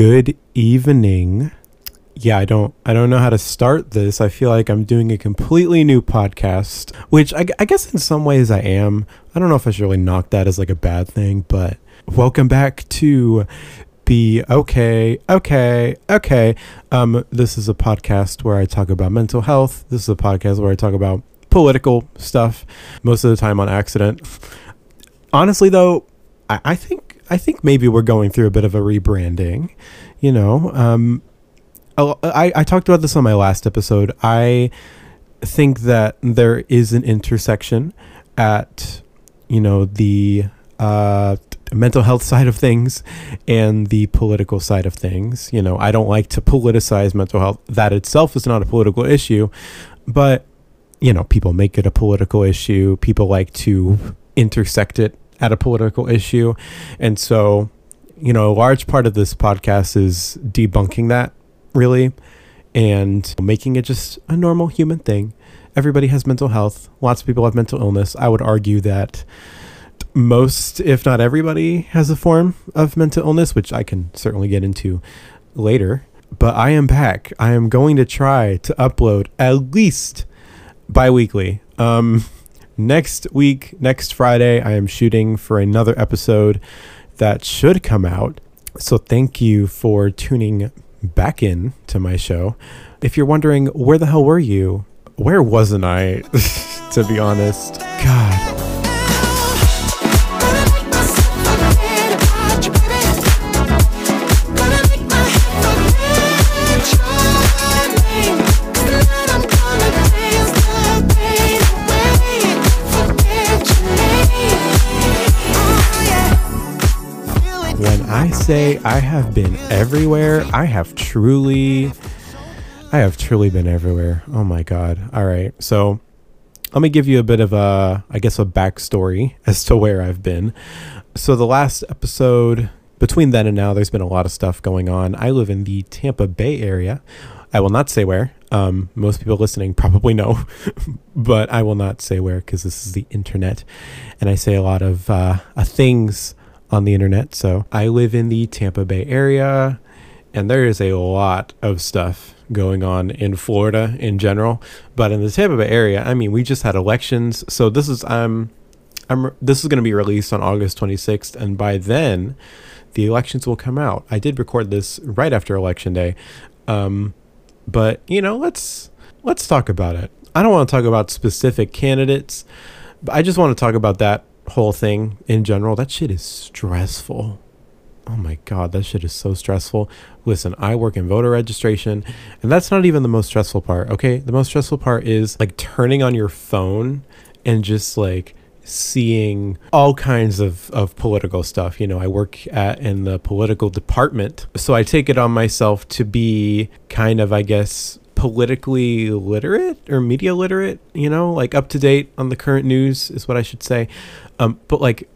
Good evening. Yeah, I don't I don't know how to start this. I feel like I'm doing a completely new podcast, which I, I guess in some ways I am. I don't know if I should really knock that as like a bad thing, but welcome back to be okay, okay, okay. Um, this is a podcast where I talk about mental health. This is a podcast where I talk about political stuff, most of the time on accident. Honestly, though, I, I think I think maybe we're going through a bit of a rebranding. You know, um, I, I talked about this on my last episode. I think that there is an intersection at you know the uh, mental health side of things and the political side of things. You know, I don't like to politicize mental health. That itself is not a political issue, but you know, people make it a political issue. People like to intersect it at a political issue. And so, you know, a large part of this podcast is debunking that, really, and making it just a normal human thing. Everybody has mental health. Lots of people have mental illness. I would argue that most, if not everybody, has a form of mental illness, which I can certainly get into later. But I am back. I am going to try to upload at least bi weekly. Um, next week, next Friday, I am shooting for another episode that should come out. So thank you for tuning back in to my show. If you're wondering, where the hell were you? Where wasn't I, to be honest? God. I say I have been everywhere, I have truly, I have truly been everywhere. Oh my God. All right. So let me give you a bit of a, I guess, a backstory as to where I've been. So the last episode, between then and now, there's been a lot of stuff going on. I live in the Tampa Bay area. I will not say where. Um, most people listening probably know, but I will not say where because this is the internet, and I say a lot of uh, uh, things on the internet. So I live in the Tampa Bay area, and there is a lot of stuff going on in Florida in general. But in the Tampa Bay area, I mean, we just had elections. So this is um, I'm this is going to be released on August 26th, and by then, the elections will come out. I did record this right after election day, um, but you know, let's let's talk about it. I don't want to talk about specific candidates, but I just want to talk about that whole thing in general, that shit is stressful. Oh my God, that shit is so stressful. Listen, I work in voter registration, and that's not even the most stressful part, okay? The most stressful part is like turning on your phone and just like seeing all kinds of, of political stuff. You know, I work at in the political department, so I take it on myself to be kind of, I guess, politically literate or media literate, you know, like up to date on the current news is what I should say. Um, but like,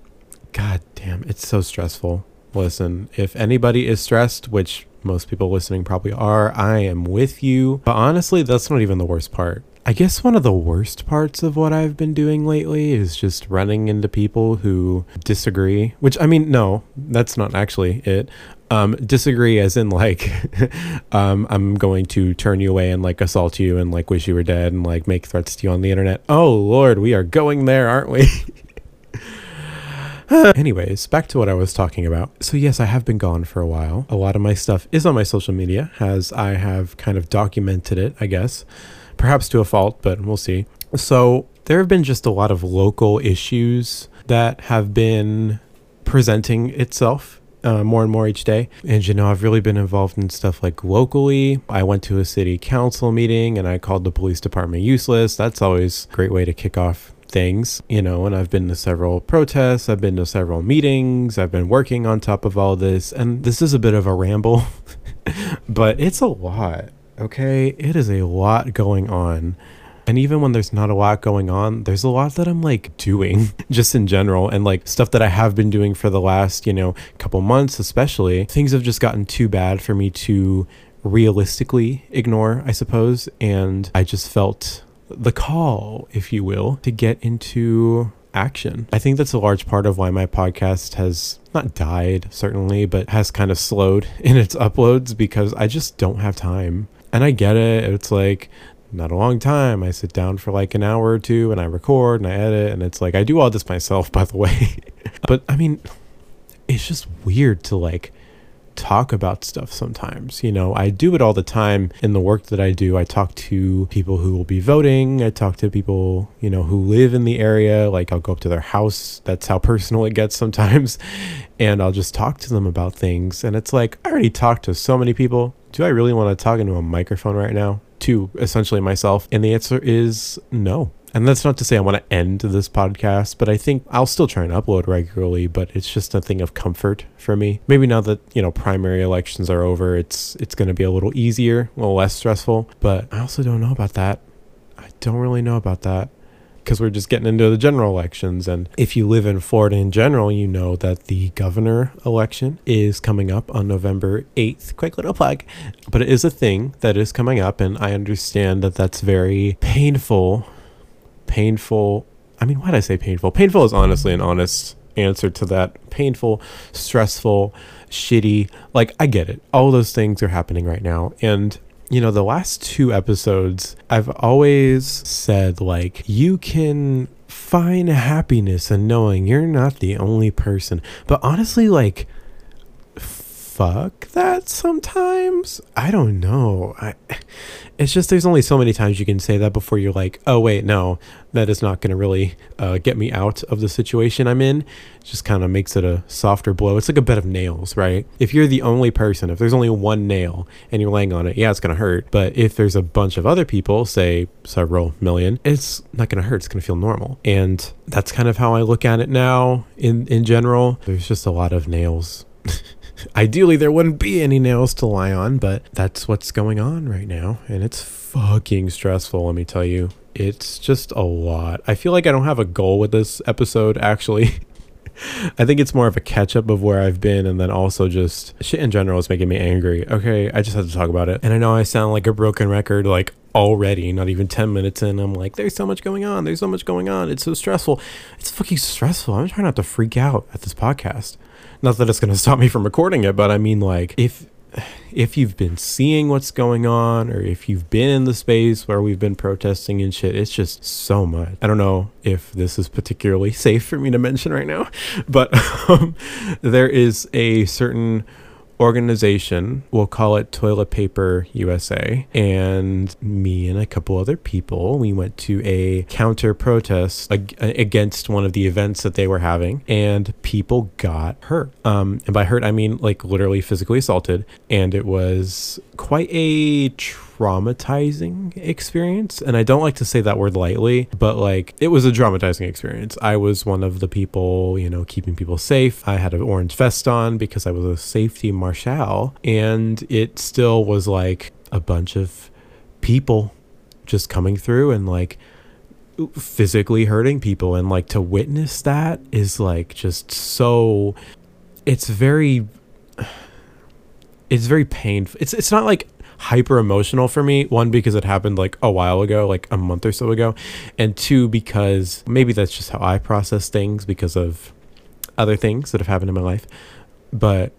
god damn, it's so stressful. Listen, if anybody is stressed, which most people listening probably are, I am with you. But honestly, that's not even the worst part. I guess one of the worst parts of what I've been doing lately is just running into people who disagree, which I mean, no, that's not actually it. Um, disagree as in like, um, I'm going to turn you away and like assault you and like wish you were dead and like make threats to you on the internet. Oh Lord, we are going there, aren't we? Anyways, back to what I was talking about. So, yes, I have been gone for a while. A lot of my stuff is on my social media, as I have kind of documented it, I guess perhaps to a fault, but we'll see. So there have been just a lot of local issues that have been presenting itself uh, more and more each day. And you know, I've really been involved in stuff like locally. I went to a city council meeting and I called the police department useless. That's always a great way to kick off things, you know, and I've been to several protests, I've been to several meetings, I've been working on top of all this. And this is a bit of a ramble, but it's a lot. Okay, it is a lot going on. And even when there's not a lot going on, there's a lot that I'm like doing just in general and like stuff that I have been doing for the last, you know, couple months, especially. Things have just gotten too bad for me to realistically ignore, I suppose. And I just felt the call, if you will, to get into action. I think that's a large part of why my podcast has not died certainly, but has kind of slowed in its uploads because I just don't have time. And I get it. It's like not a long time. I sit down for like an hour or two and I record and I edit and it's like I do all this myself by the way. but I mean it's just weird to like talk about stuff sometimes. You know, I do it all the time in the work that I do. I talk to people who will be voting. I talk to people, you know, who live in the area. Like I'll go up to their house. That's how personal it gets sometimes. And I'll just talk to them about things. And it's like, I already talked to so many people. Do I really want to talk into a microphone right now? To essentially myself? And the answer is no. And that's not to say I want to end this podcast, but I think I'll still try and upload regularly, but it's just a thing of comfort for me. Maybe now that, you know, primary elections are over, it's it's going to be a little easier, a little less stressful, but I also don't know about that. I don't really know about that because we're just getting into the general elections. And if you live in Florida in general, you know that the governor election is coming up on November 8th. Quick little plug. But it is a thing that is coming up. And I understand that that's very painful painful. I mean, why did I say painful? Painful is honestly an honest answer to that. Painful, stressful, shitty. Like, I get it. All those things are happening right now. And, you know, the last two episodes, I've always said, like, you can find happiness in knowing you're not the only person. But honestly, like, fuck that sometimes. I don't know. I it's just there's only so many times you can say that before you're like, oh wait, no, that is not going to really uh, get me out of the situation I'm in. It just kind of makes it a softer blow. It's like a bed of nails, right? If you're the only person, if there's only one nail and you're laying on it, yeah, it's going to hurt. But if there's a bunch of other people, say several million, it's not going to hurt. It's going to feel normal. And that's kind of how I look at it now. In in general, there's just a lot of nails. Ideally, there wouldn't be any nails to lie on, but that's what's going on right now. And it's fucking stressful, let me tell you. It's just a lot. I feel like I don't have a goal with this episode, actually. I think it's more of a catch up of where I've been, and then also just shit in general is making me angry. Okay, I just have to talk about it. And I know I sound like a broken record, like already, not even 10 minutes in. I'm like, there's so much going on. There's so much going on. It's so stressful. It's fucking stressful. I'm trying not to freak out at this podcast. Not that it's going to stop me from recording it, but I mean, like, if if you've been seeing what's going on or if you've been in the space where we've been protesting and shit, it's just so much. I don't know if this is particularly safe for me to mention right now, but um, there is a certain organization, we'll call it Toilet Paper USA, and me and a couple other people, we went to a counter protest ag- against one of the events that they were having, and people got hurt. Um, and by hurt, I mean like literally physically assaulted, and it was quite a traumatizing experience. And I don't like to say that word lightly, but like it was a traumatizing experience. I was one of the people, you know, keeping people safe. I had an orange vest on because I was a safety marshal, and it still was like a bunch of people just coming through and like physically hurting people and like to witness that is like just so it's very it's very painful it's it's not like hyper emotional for me. One, because it happened like a while ago, like a month or so ago. And two, because maybe that's just how I process things because of other things that have happened in my life. But,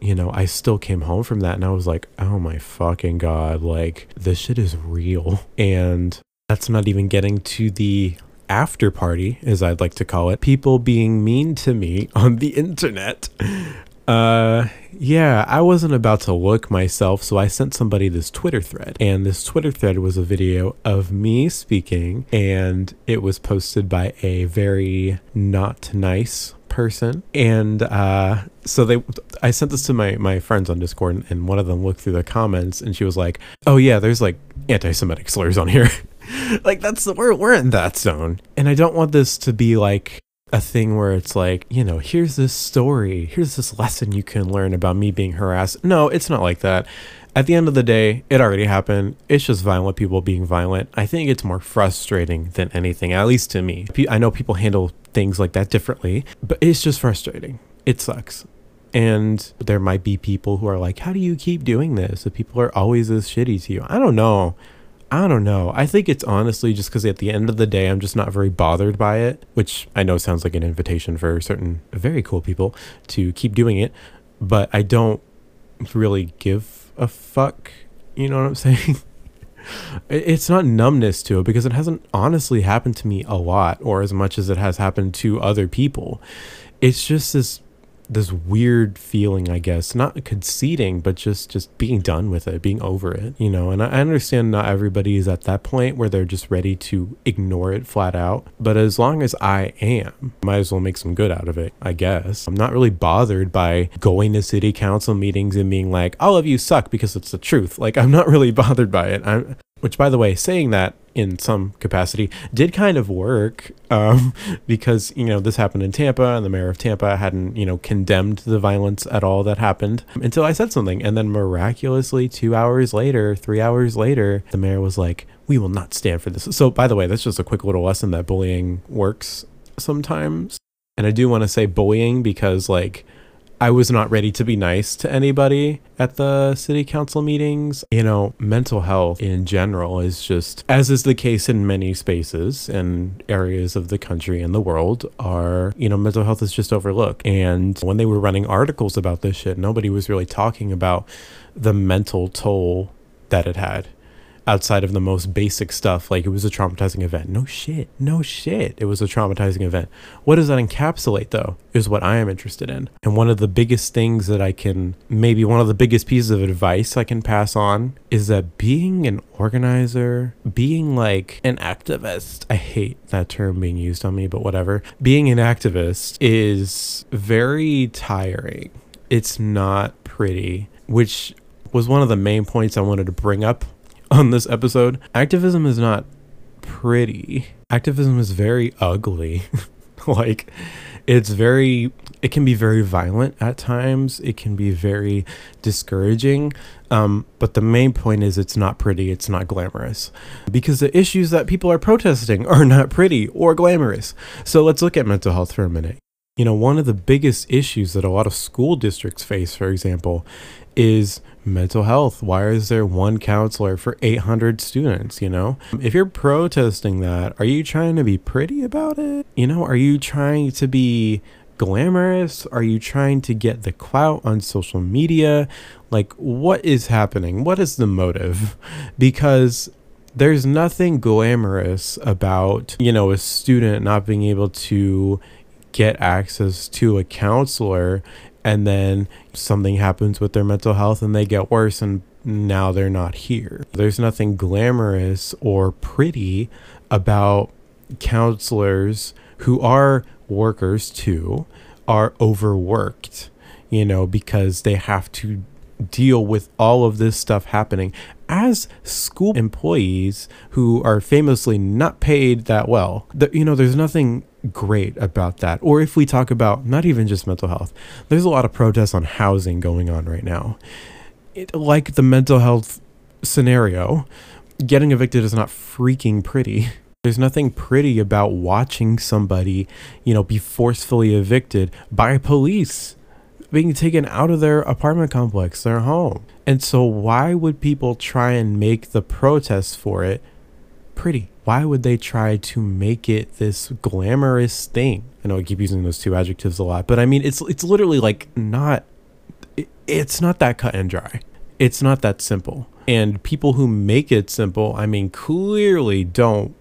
you know, I still came home from that and I was like, oh my fucking God, like this shit is real. And that's not even getting to the after party, as I'd like to call it, people being mean to me on the internet. Uh, yeah, I wasn't about to look myself, so I sent somebody this Twitter thread. And this Twitter thread was a video of me speaking, and it was posted by a very not nice person. And uh, so they, I sent this to my my friends on Discord, and one of them looked through the comments, and she was like, "Oh yeah, there's like anti-Semitic slurs on here." like that's we're we're in that zone, and I don't want this to be like a thing where it's like, you know, here's this story, here's this lesson you can learn about me being harassed. No, it's not like that. At the end of the day, it already happened. It's just violent people being violent. I think it's more frustrating than anything, at least to me. I know people handle things like that differently, but it's just frustrating. It sucks. And there might be people who are like, how do you keep doing this? If people are always this shitty to you. I don't know. I don't know. I think it's honestly just because at the end of the day, I'm just not very bothered by it, which I know sounds like an invitation for certain very cool people to keep doing it, but I don't really give a fuck. You know what I'm saying? it's not numbness to it because it hasn't honestly happened to me a lot or as much as it has happened to other people. It's just this this weird feeling, I guess, not conceding, but just just being done with it, being over it, you know. And I, understand not everybody is at that point where they're just ready to ignore it flat out. But as long as I am, might as well make some good out of it, I guess. I'm not really bothered by going to city council meetings and being like, all of you suck because it's the truth. Like I'm not really bothered by it. I'm which by the way, saying that in some capacity did kind of work um, because you know this happened in Tampa and the mayor of Tampa hadn't you know condemned the violence at all that happened until I said something. And then miraculously two hours later three hours later the mayor was like we will not stand for this. So by the way that's just a quick little lesson that bullying works sometimes. And I do want to say bullying because like I was not ready to be nice to anybody at the city council meetings. You know, mental health in general is just, as is the case in many spaces and areas of the country and the world, are, you know, mental health is just overlooked. And when they were running articles about this shit, nobody was really talking about the mental toll that it had outside of the most basic stuff like it was a traumatizing event. No shit no shit it was a traumatizing event. What does that encapsulate though is what i am interested in. And one of the biggest things that i can maybe one of the biggest pieces of advice i can pass on is that being an organizer being like an activist i hate that term being used on me but whatever. Being an activist is very tiring. It's not pretty which was one of the main points I wanted to bring up on this episode. Activism is not pretty. Activism is very ugly. like it's very it can be very violent at times. It can be very discouraging. Um, but the main point is it's not pretty, it's not glamorous. Because the issues that people are protesting are not pretty or glamorous. So let's look at mental health for a minute. You know, one of the biggest issues that a lot of school districts face, for example, is mental health. Why is there one counselor for 800 students? You know, if you're protesting that, are you trying to be pretty about it? You know, are you trying to be glamorous? Are you trying to get the clout on social media? Like, what is happening? What is the motive? Because there's nothing glamorous about, you know, a student not being able to get access to a counselor and then something happens with their mental health and they get worse and now they're not here. There's nothing glamorous or pretty about counselors who are workers too are overworked, you know, because they have to deal with all of this stuff happening as school employees who are famously not paid that well. The, you know, there's nothing great about that. Or if we talk about not even just mental health, there's a lot of protests on housing going on right now. It, like the mental health scenario, getting evicted is not freaking pretty. There's nothing pretty about watching somebody, you know, be forcefully evicted by police, being taken out of their apartment complex, their home. And so, why would people try and make the protests for it pretty? why would they try to make it this glamorous thing? I know I keep using those two adjectives a lot, but I mean it's it's literally like not it, it's not that cut and dry. It's not that simple. And people who make it simple, I mean clearly don't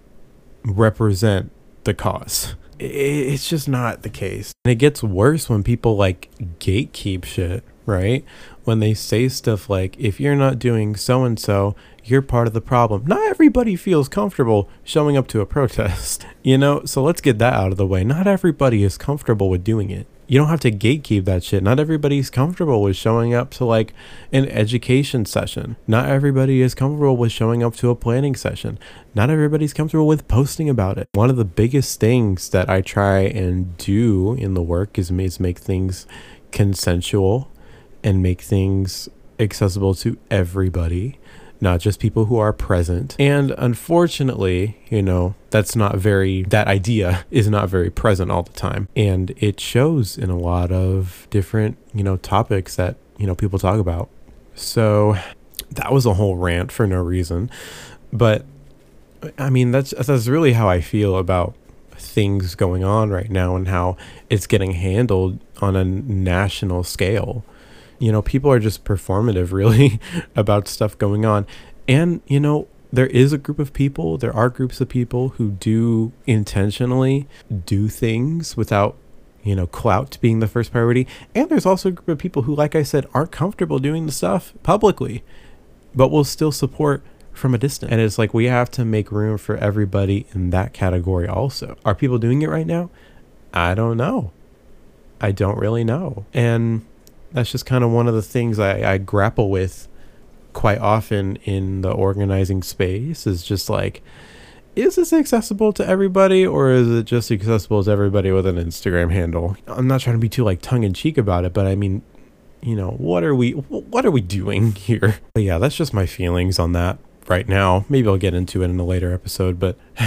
represent the cause. It's just not the case. And it gets worse when people like gatekeep shit, right? When they say stuff like if you're not doing so and so, you're part of the problem. Not everybody feels comfortable showing up to a protest, you know? So let's get that out of the way. Not everybody is comfortable with doing it. You don't have to gatekeep that shit. Not everybody's comfortable with showing up to like an education session. Not everybody is comfortable with showing up to a planning session. Not everybody's comfortable with posting about it. One of the biggest things that I try and do in the work is, is make things consensual and make things accessible to everybody not just people who are present. And unfortunately, you know, that's not very, that idea is not very present all the time. And it shows in a lot of different, you know, topics that, you know, people talk about. So that was a whole rant for no reason. But I mean, that's that's really how I feel about things going on right now and how it's getting handled on a national scale. You know, people are just performative really about stuff going on. And, you know, there is a group of people, there are groups of people who do intentionally do things without, you know, clout being the first priority. And there's also a group of people who, like I said, aren't comfortable doing the stuff publicly, but will still support from a distance. And it's like we have to make room for everybody in that category also. Are people doing it right now? I don't know. I don't really know. And that's just kind of one of the things I, I grapple with quite often in the organizing space is just like, is this accessible to everybody or is it just accessible to everybody with an Instagram handle? I'm not trying to be too like tongue in cheek about it, but I mean, you know, what are we what are we doing here? But yeah, that's just my feelings on that right now. Maybe I'll get into it in a later episode, but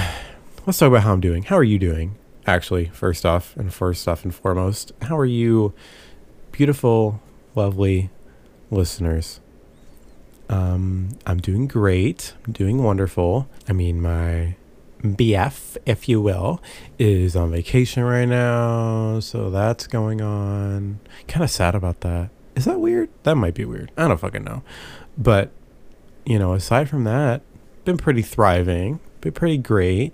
let's talk about how I'm doing. How are you doing? Actually, first off, and first off and foremost, how are you, beautiful, lovely listeners? Um, I'm doing great. I'm doing wonderful. I mean, my BF, if you will, is on vacation right now, so that's going on. Kind of sad about that. Is that weird? That might be weird. I don't fucking know. But you know, aside from that, been pretty thriving, been pretty great.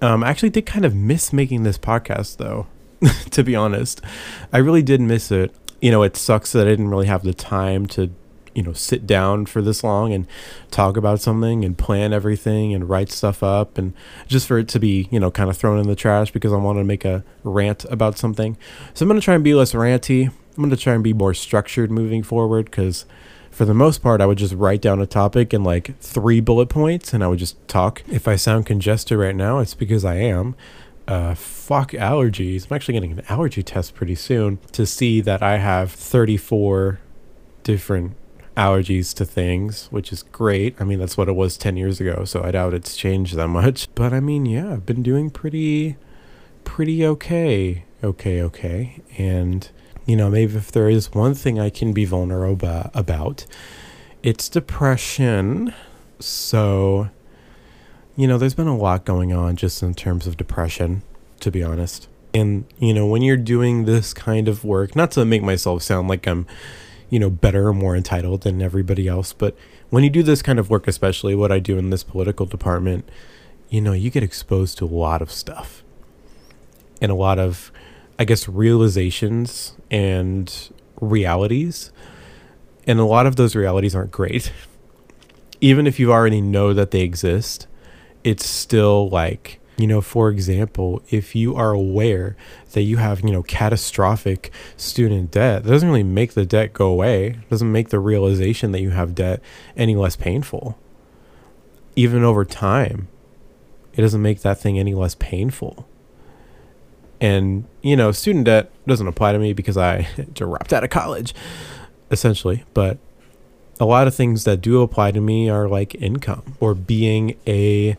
Um, I actually did kind of miss making this podcast though, to be honest. I really did miss it. You know, it sucks that I didn't really have the time to, you know, sit down for this long and talk about something and plan everything and write stuff up and just for it to be, you know, kind of thrown in the trash because I wanted to make a rant about something. So I'm going to try and be less ranty. I'm going to try and be more structured moving forward because for the most part, I would just write down a topic in like three bullet points and I would just talk. If I sound congested right now, it's because I am. Uh, fuck allergies. I'm actually getting an allergy test pretty soon to see that I have 34 different allergies to things, which is great. I mean, that's what it was 10 years ago, so I doubt it's changed that much. But I mean, yeah, I've been doing pretty, pretty okay. Okay, okay. And you know, maybe if there is one thing I can be vulnerable about, it's depression. So, you know, there's been a lot going on just in terms of depression, to be honest. And, you know, when you're doing this kind of work, not to make myself sound like I'm, you know, better or more entitled than everybody else, but when you do this kind of work, especially what I do in this political department, you know, you get exposed to a lot of stuff and a lot of I guess, realizations and realities. And a lot of those realities aren't great. Even if you already know that they exist, it's still like, you know, for example, if you are aware that you have, you know, catastrophic student debt, that doesn't really make the debt go away. It doesn't make the realization that you have debt any less painful. Even over time, it doesn't make that thing any less painful. And, you know, student debt doesn't apply to me because I dropped out of college, essentially. But a lot of things that do apply to me are like income or being a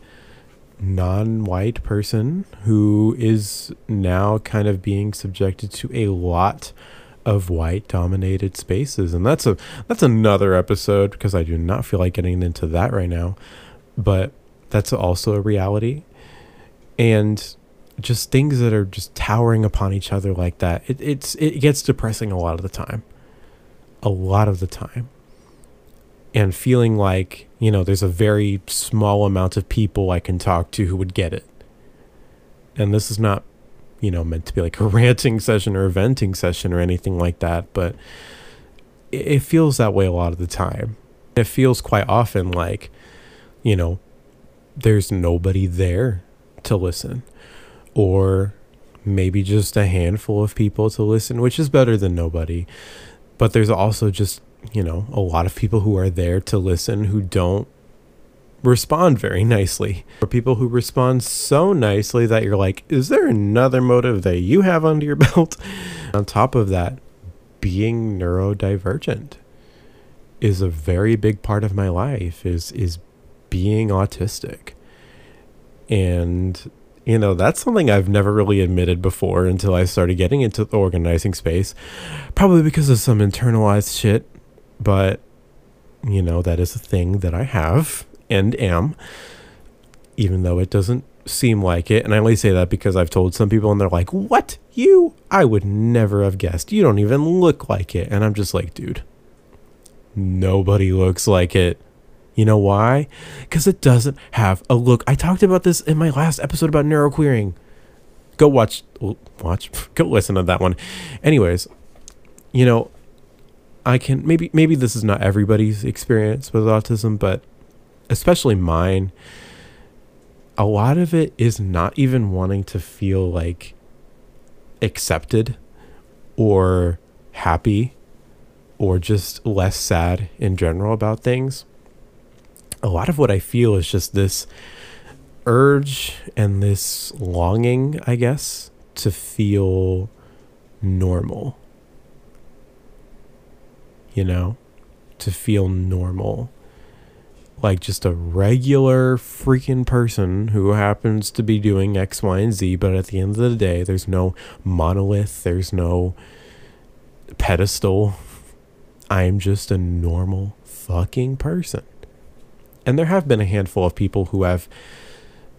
non white person who is now kind of being subjected to a lot of white dominated spaces. And that's a that's another episode because I do not feel like getting into that right now but that's also a reality. And just things that are just towering upon each other like that. It, it's it gets depressing a lot of the time, a lot of the time, and feeling like you know there's a very small amount of people I can talk to who would get it. And this is not, you know, meant to be like a ranting session or a venting session or anything like that, but it, feels that way a lot of the time. It feels quite often like, you know, there's nobody there to listen or maybe just a handful of people to listen, which is better than nobody. But there's also just, you know, a lot of people who are there to listen who don't respond very nicely. Or people who respond so nicely that you're like, is there another motive that you have under your belt? On top of that, being neurodivergent is a very big part of my life is is being autistic. And you know, that's something I've never really admitted before until I started getting into the organizing space. Probably because of some internalized shit, but you know, that is a thing that I have and am, even though it doesn't seem like it. And I only say that because I've told some people and they're like, What? You? I would never have guessed. You don't even look like it. And I'm just like, Dude, nobody looks like it. You know why? Because it doesn't have a look. I talked about this in my last episode about neuroqueering. Go watch, watch, go listen to that one. Anyways, you know, I can maybe maybe this is not everybody's experience with autism, but especially mine. A lot of it is not even wanting to feel like accepted or happy or just less sad in general about things a lot of what I feel is just this urge and this longing, I guess, to feel normal. You know, to feel normal. Like just a regular freaking person who happens to be doing X, Y, and Z, but at the end of the day, there's no monolith, there's no pedestal. I'm just a normal fucking person. And there have been a handful of people who have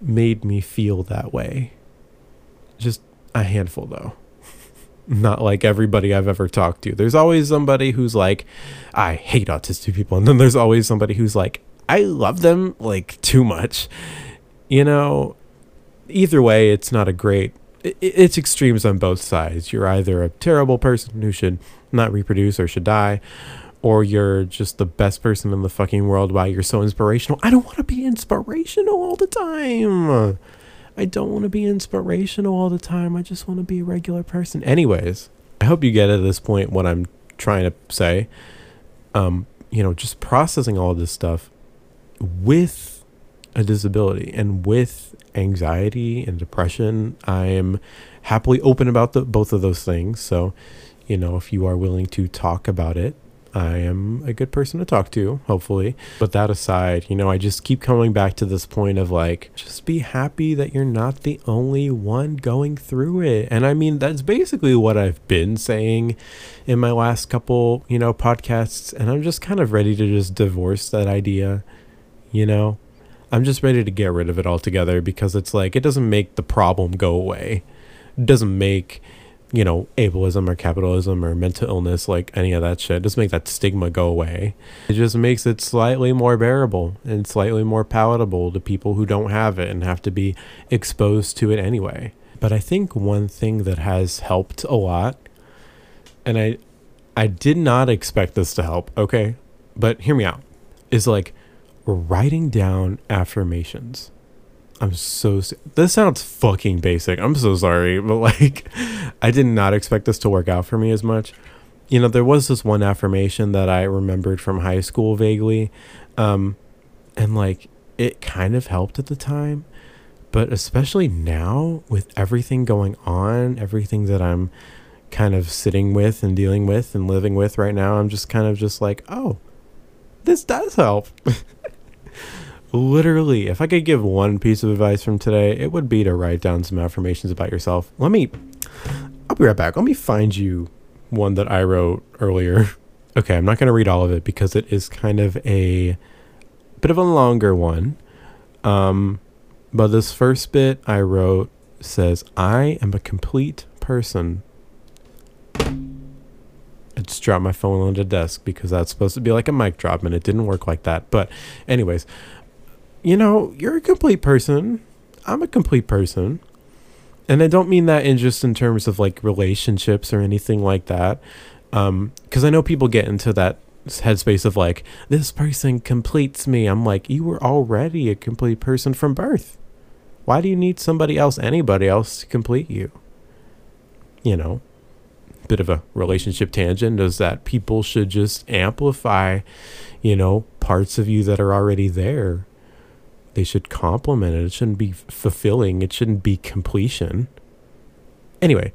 made me feel that way. Just a handful, though. Not like everybody I've ever talked to. There's always somebody who's like, I hate autistic people. And then there's always somebody who's like, I love them like too much. You know, either way, it's not a great, it's extremes on both sides. You're either a terrible person who should not reproduce or should die, or you're just the best person in the fucking world Why you're so inspirational. I don't want to be inspirational all the time. I don't want to be inspirational all the time. I just want to be a regular person. Anyways, I hope you get at this point what I'm trying to say. Um, you know, just processing all this stuff with a disability and with anxiety and depression. I am happily open about the, both of those things. So, you know, if you are willing to talk about it, I am a good person to talk to, hopefully. But that aside, you know, I just keep coming back to this point of like, just be happy that you're not the only one going through it. And I mean, that's basically what I've been saying in my last couple, you know, podcasts. And I'm just kind of ready to just divorce that idea, you know? I'm just ready to get rid of it altogether because it's like, it doesn't make the problem go away. It doesn't make you know, ableism or capitalism or mental illness, like any of that shit. Just make that stigma go away. It just makes it slightly more bearable and slightly more palatable to people who don't have it and have to be exposed to it anyway. But I think one thing that has helped a lot, and I I did not expect this to help, okay? But hear me out, is like writing down affirmations. I'm so this sounds fucking basic. I'm so sorry, but like I did not expect this to work out for me as much. You know, there was this one affirmation that I remembered from high school vaguely. Um and like it kind of helped at the time, but especially now with everything going on, everything that I'm kind of sitting with and dealing with and living with right now, I'm just kind of just like, "Oh, this does help." literally, if I could give one piece of advice from today, it would be to write down some affirmations about yourself. Let me, I'll be right back. Let me find you one that I wrote earlier. Okay, I'm not going to read all of it because it is kind of a bit of a longer one. Um, but this first bit I wrote says, I am a complete person. I just dropped my phone on the desk because that's supposed to be like a mic drop and it didn't work like that. But, anyways, you know, you're a complete person. I'm a complete person. And I don't mean that in just in terms of like relationships or anything like that. Um, cause I know people get into that headspace of like, this person completes me. I'm like, you were already a complete person from birth. Why do you need somebody else, anybody else to complete you? You know, bit of a relationship tangent is that people should just amplify, you know, parts of you that are already there they should complement it. It shouldn't be fulfilling. It shouldn't be completion. Anyway,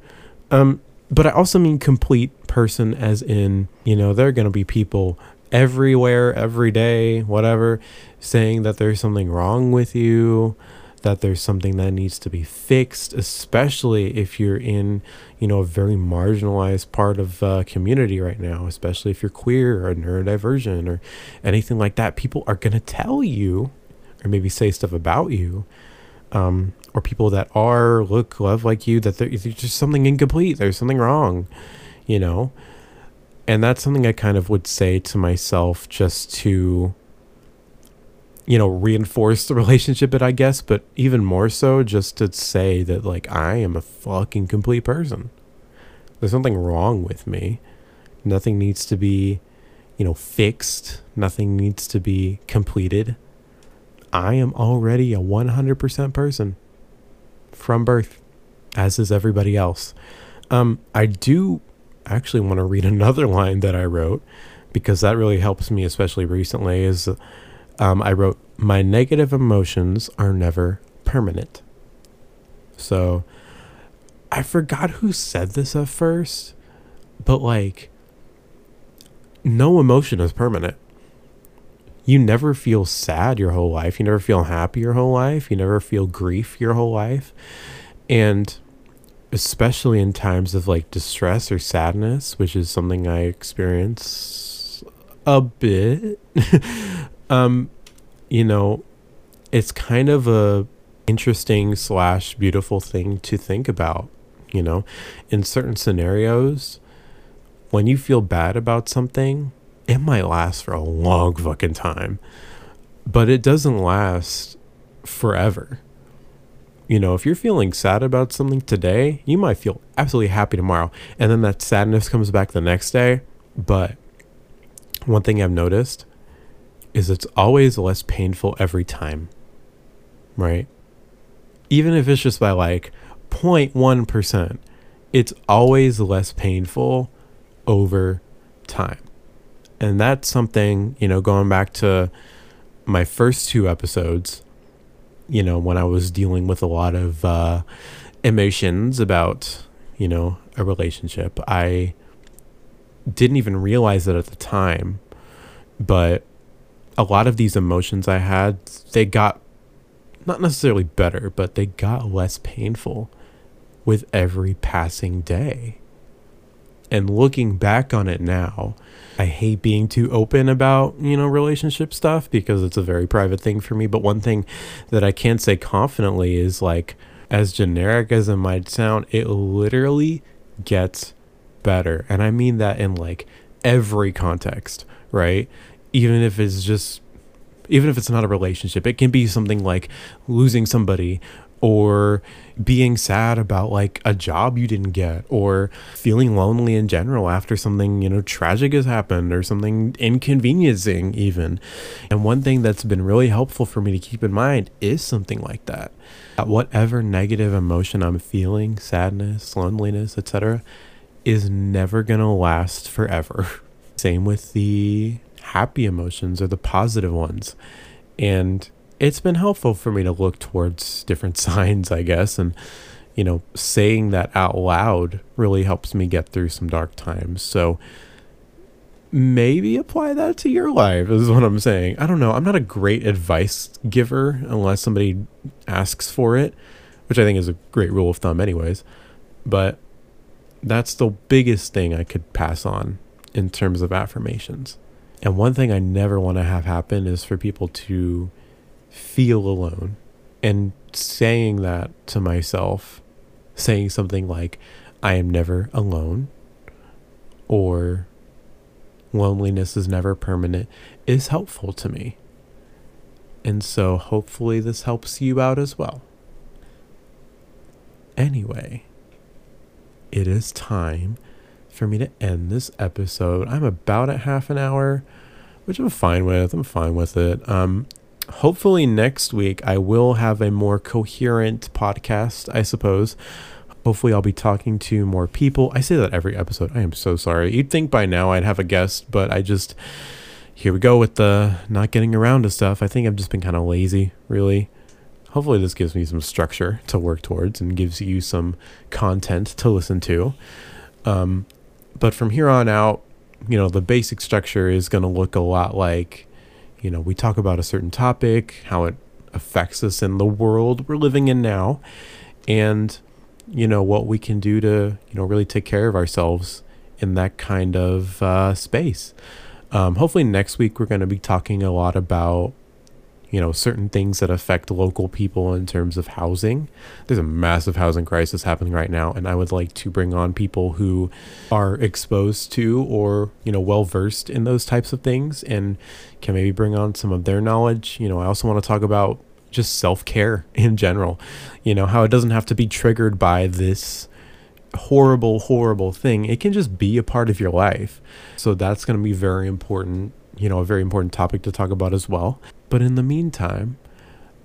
um, but I also mean complete person as in, you know, there are going to be people everywhere, every day, whatever, saying that there's something wrong with you, that there's something that needs to be fixed, especially if you're in, you know, a very marginalized part of uh, community right now, especially if you're queer or neurodivergent or anything like that. People are going to tell you or maybe say stuff about you, um, or people that are look love like you that there's just something incomplete. There's something wrong, you know. And that's something I kind of would say to myself just to you know, reinforce the relationship bit, I guess, but even more so just to say that, like, I am a fucking complete person. There's something wrong with me. Nothing needs to be, you know, fixed. Nothing needs to be completed. I am already a 100% person from birth, as is everybody else. Um, I do actually want to read another line that I wrote because that really helps me, especially recently. Is um, I wrote, My negative emotions are never permanent. So I forgot who said this at first, but like, no emotion is permanent. You never feel sad your whole life. You never feel happy your whole life. You never feel grief your whole life. And especially in times of like distress or sadness, which is something I experience a bit. um, you know, it's kind of a interesting slash beautiful thing to think about. You know, in certain scenarios, when you feel bad about something, it might last for a long fucking time, but it doesn't last forever. You know, if you're feeling sad about something today, you might feel absolutely happy tomorrow, and then that sadness comes back the next day. But one thing I've noticed is it's always less painful every time, right? Even if it's just by like 0.1%, it's always less painful over time. And that's something, you know, going back to my first two episodes, you know, when I was dealing with a lot of uh, emotions about, you know, a relationship, I didn't even realize it at the time, but a lot of these emotions I had, they got not necessarily better, but they got less painful with every passing day. And looking back on it now, I hate being too open about, you know, relationship stuff because it's a very private thing for me. But one thing that I can say confidently is like, as generic as it might sound, it literally gets better. And I mean that in like every context, right? even if it's just even if it's not a relationship it can be something like losing somebody or being sad about like a job you didn't get or feeling lonely in general after something you know tragic has happened or something inconveniencing even. And one thing that's been really helpful for me to keep in mind is something like that. Whatever negative emotion i'm feeling sadness loneliness etc is never going to last forever. Same with the happy emotions or the positive ones. And it's been helpful for me to look towards different signs, I guess. And, you know, saying that out loud really helps me get through some dark times. So maybe apply that to your life, is what I'm saying. I don't know. I'm not a great advice giver unless somebody asks for it, which I think is a great rule of thumb, anyways. But that's the biggest thing I could pass on in terms of affirmations. And one thing I never want to have happen is for people to feel alone. And saying that to myself, saying something like, I am never alone, or loneliness is never permanent, is helpful to me. And so hopefully this helps you out as well. Anyway, it is time for me to end this episode. I'm about at half an hour, which I'm fine with. I'm fine with it. Um, hopefully next week I will have a more coherent podcast, I suppose. Hopefully I'll be talking to more people. I say that every episode. I am so sorry. You'd think by now I'd have a guest, but I just here we go with the not getting around to stuff. I think I've just been kind of lazy, really. Hopefully this gives me some structure to work towards and gives you some content to listen to. Um, but from here on out, you know, the basic structure is going to look a lot like, you know, we talk about a certain topic, how it affects us in the world we're living in now, and, you know, what we can do to, you know, really take care of ourselves in that kind of uh, space. Um, hopefully, next week we're going to be talking a lot about, you know, certain things that affect local people in terms of housing. There's a massive housing crisis happening right now, and I would like to bring on people who are exposed to or, you know, well versed in those types of things and can maybe bring on some of their knowledge. You know, I also want to talk about just self care in general, you know, how it doesn't have to be triggered by this horrible, horrible thing. It can just be a part of your life. So that's going to be very important, you know, a very important topic to talk about as well. But in the meantime,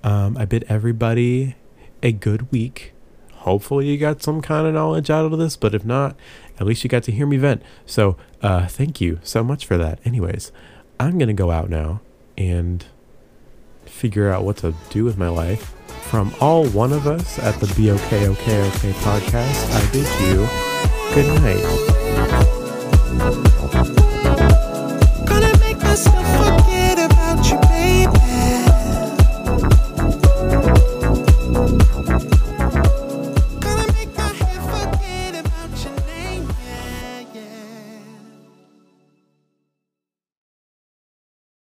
um, I bid everybody a good week. Hopefully, you got some kind of knowledge out of this, but if not, at least you got to hear me vent. So, uh, thank you so much for that. Anyways, I'm going to go out now and figure out what to do with my life. From all one of us at the Okay Okay podcast, I bid you good night. Gonna make myself a